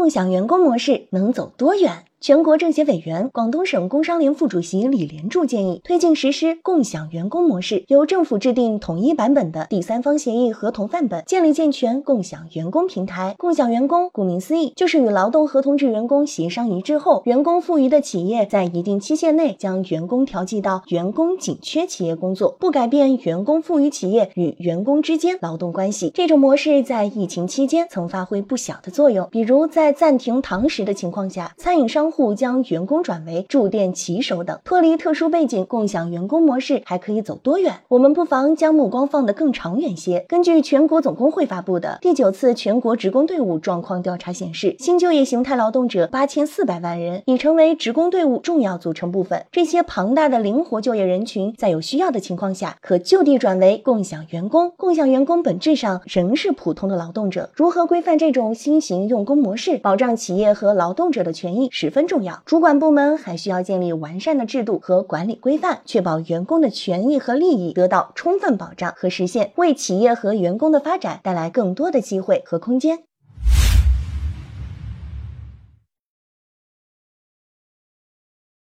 共享员工模式能走多远？全国政协委员、广东省工商联副主席李连柱建议，推进实施共享员工模式，由政府制定统一版本的第三方协议合同范本，建立健全共享员工平台。共享员工顾名思义，就是与劳动合同制员工协商一致后，员工富余的企业在一定期限内将员工调剂到员工紧缺企业工作，不改变员工富余企业与员工之间劳动关系。这种模式在疫情期间曾发挥不小的作用，比如在暂停堂食的情况下，餐饮商。户将员工转为驻店骑手等，脱离特殊背景，共享员工模式还可以走多远？我们不妨将目光放得更长远些。根据全国总工会发布的第九次全国职工队伍状况调查显示，新就业形态劳动者八千四百万人，已成为职工队伍重要组成部分。这些庞大的灵活就业人群，在有需要的情况下，可就地转为共享员工。共享员工本质上仍是普通的劳动者。如何规范这种新型用工模式，保障企业和劳动者的权益，十分分。重要，主管部门还需要建立完善的制度和管理规范，确保员工的权益和利益得到充分保障和实现，为企业和员工的发展带来更多的机会和空间。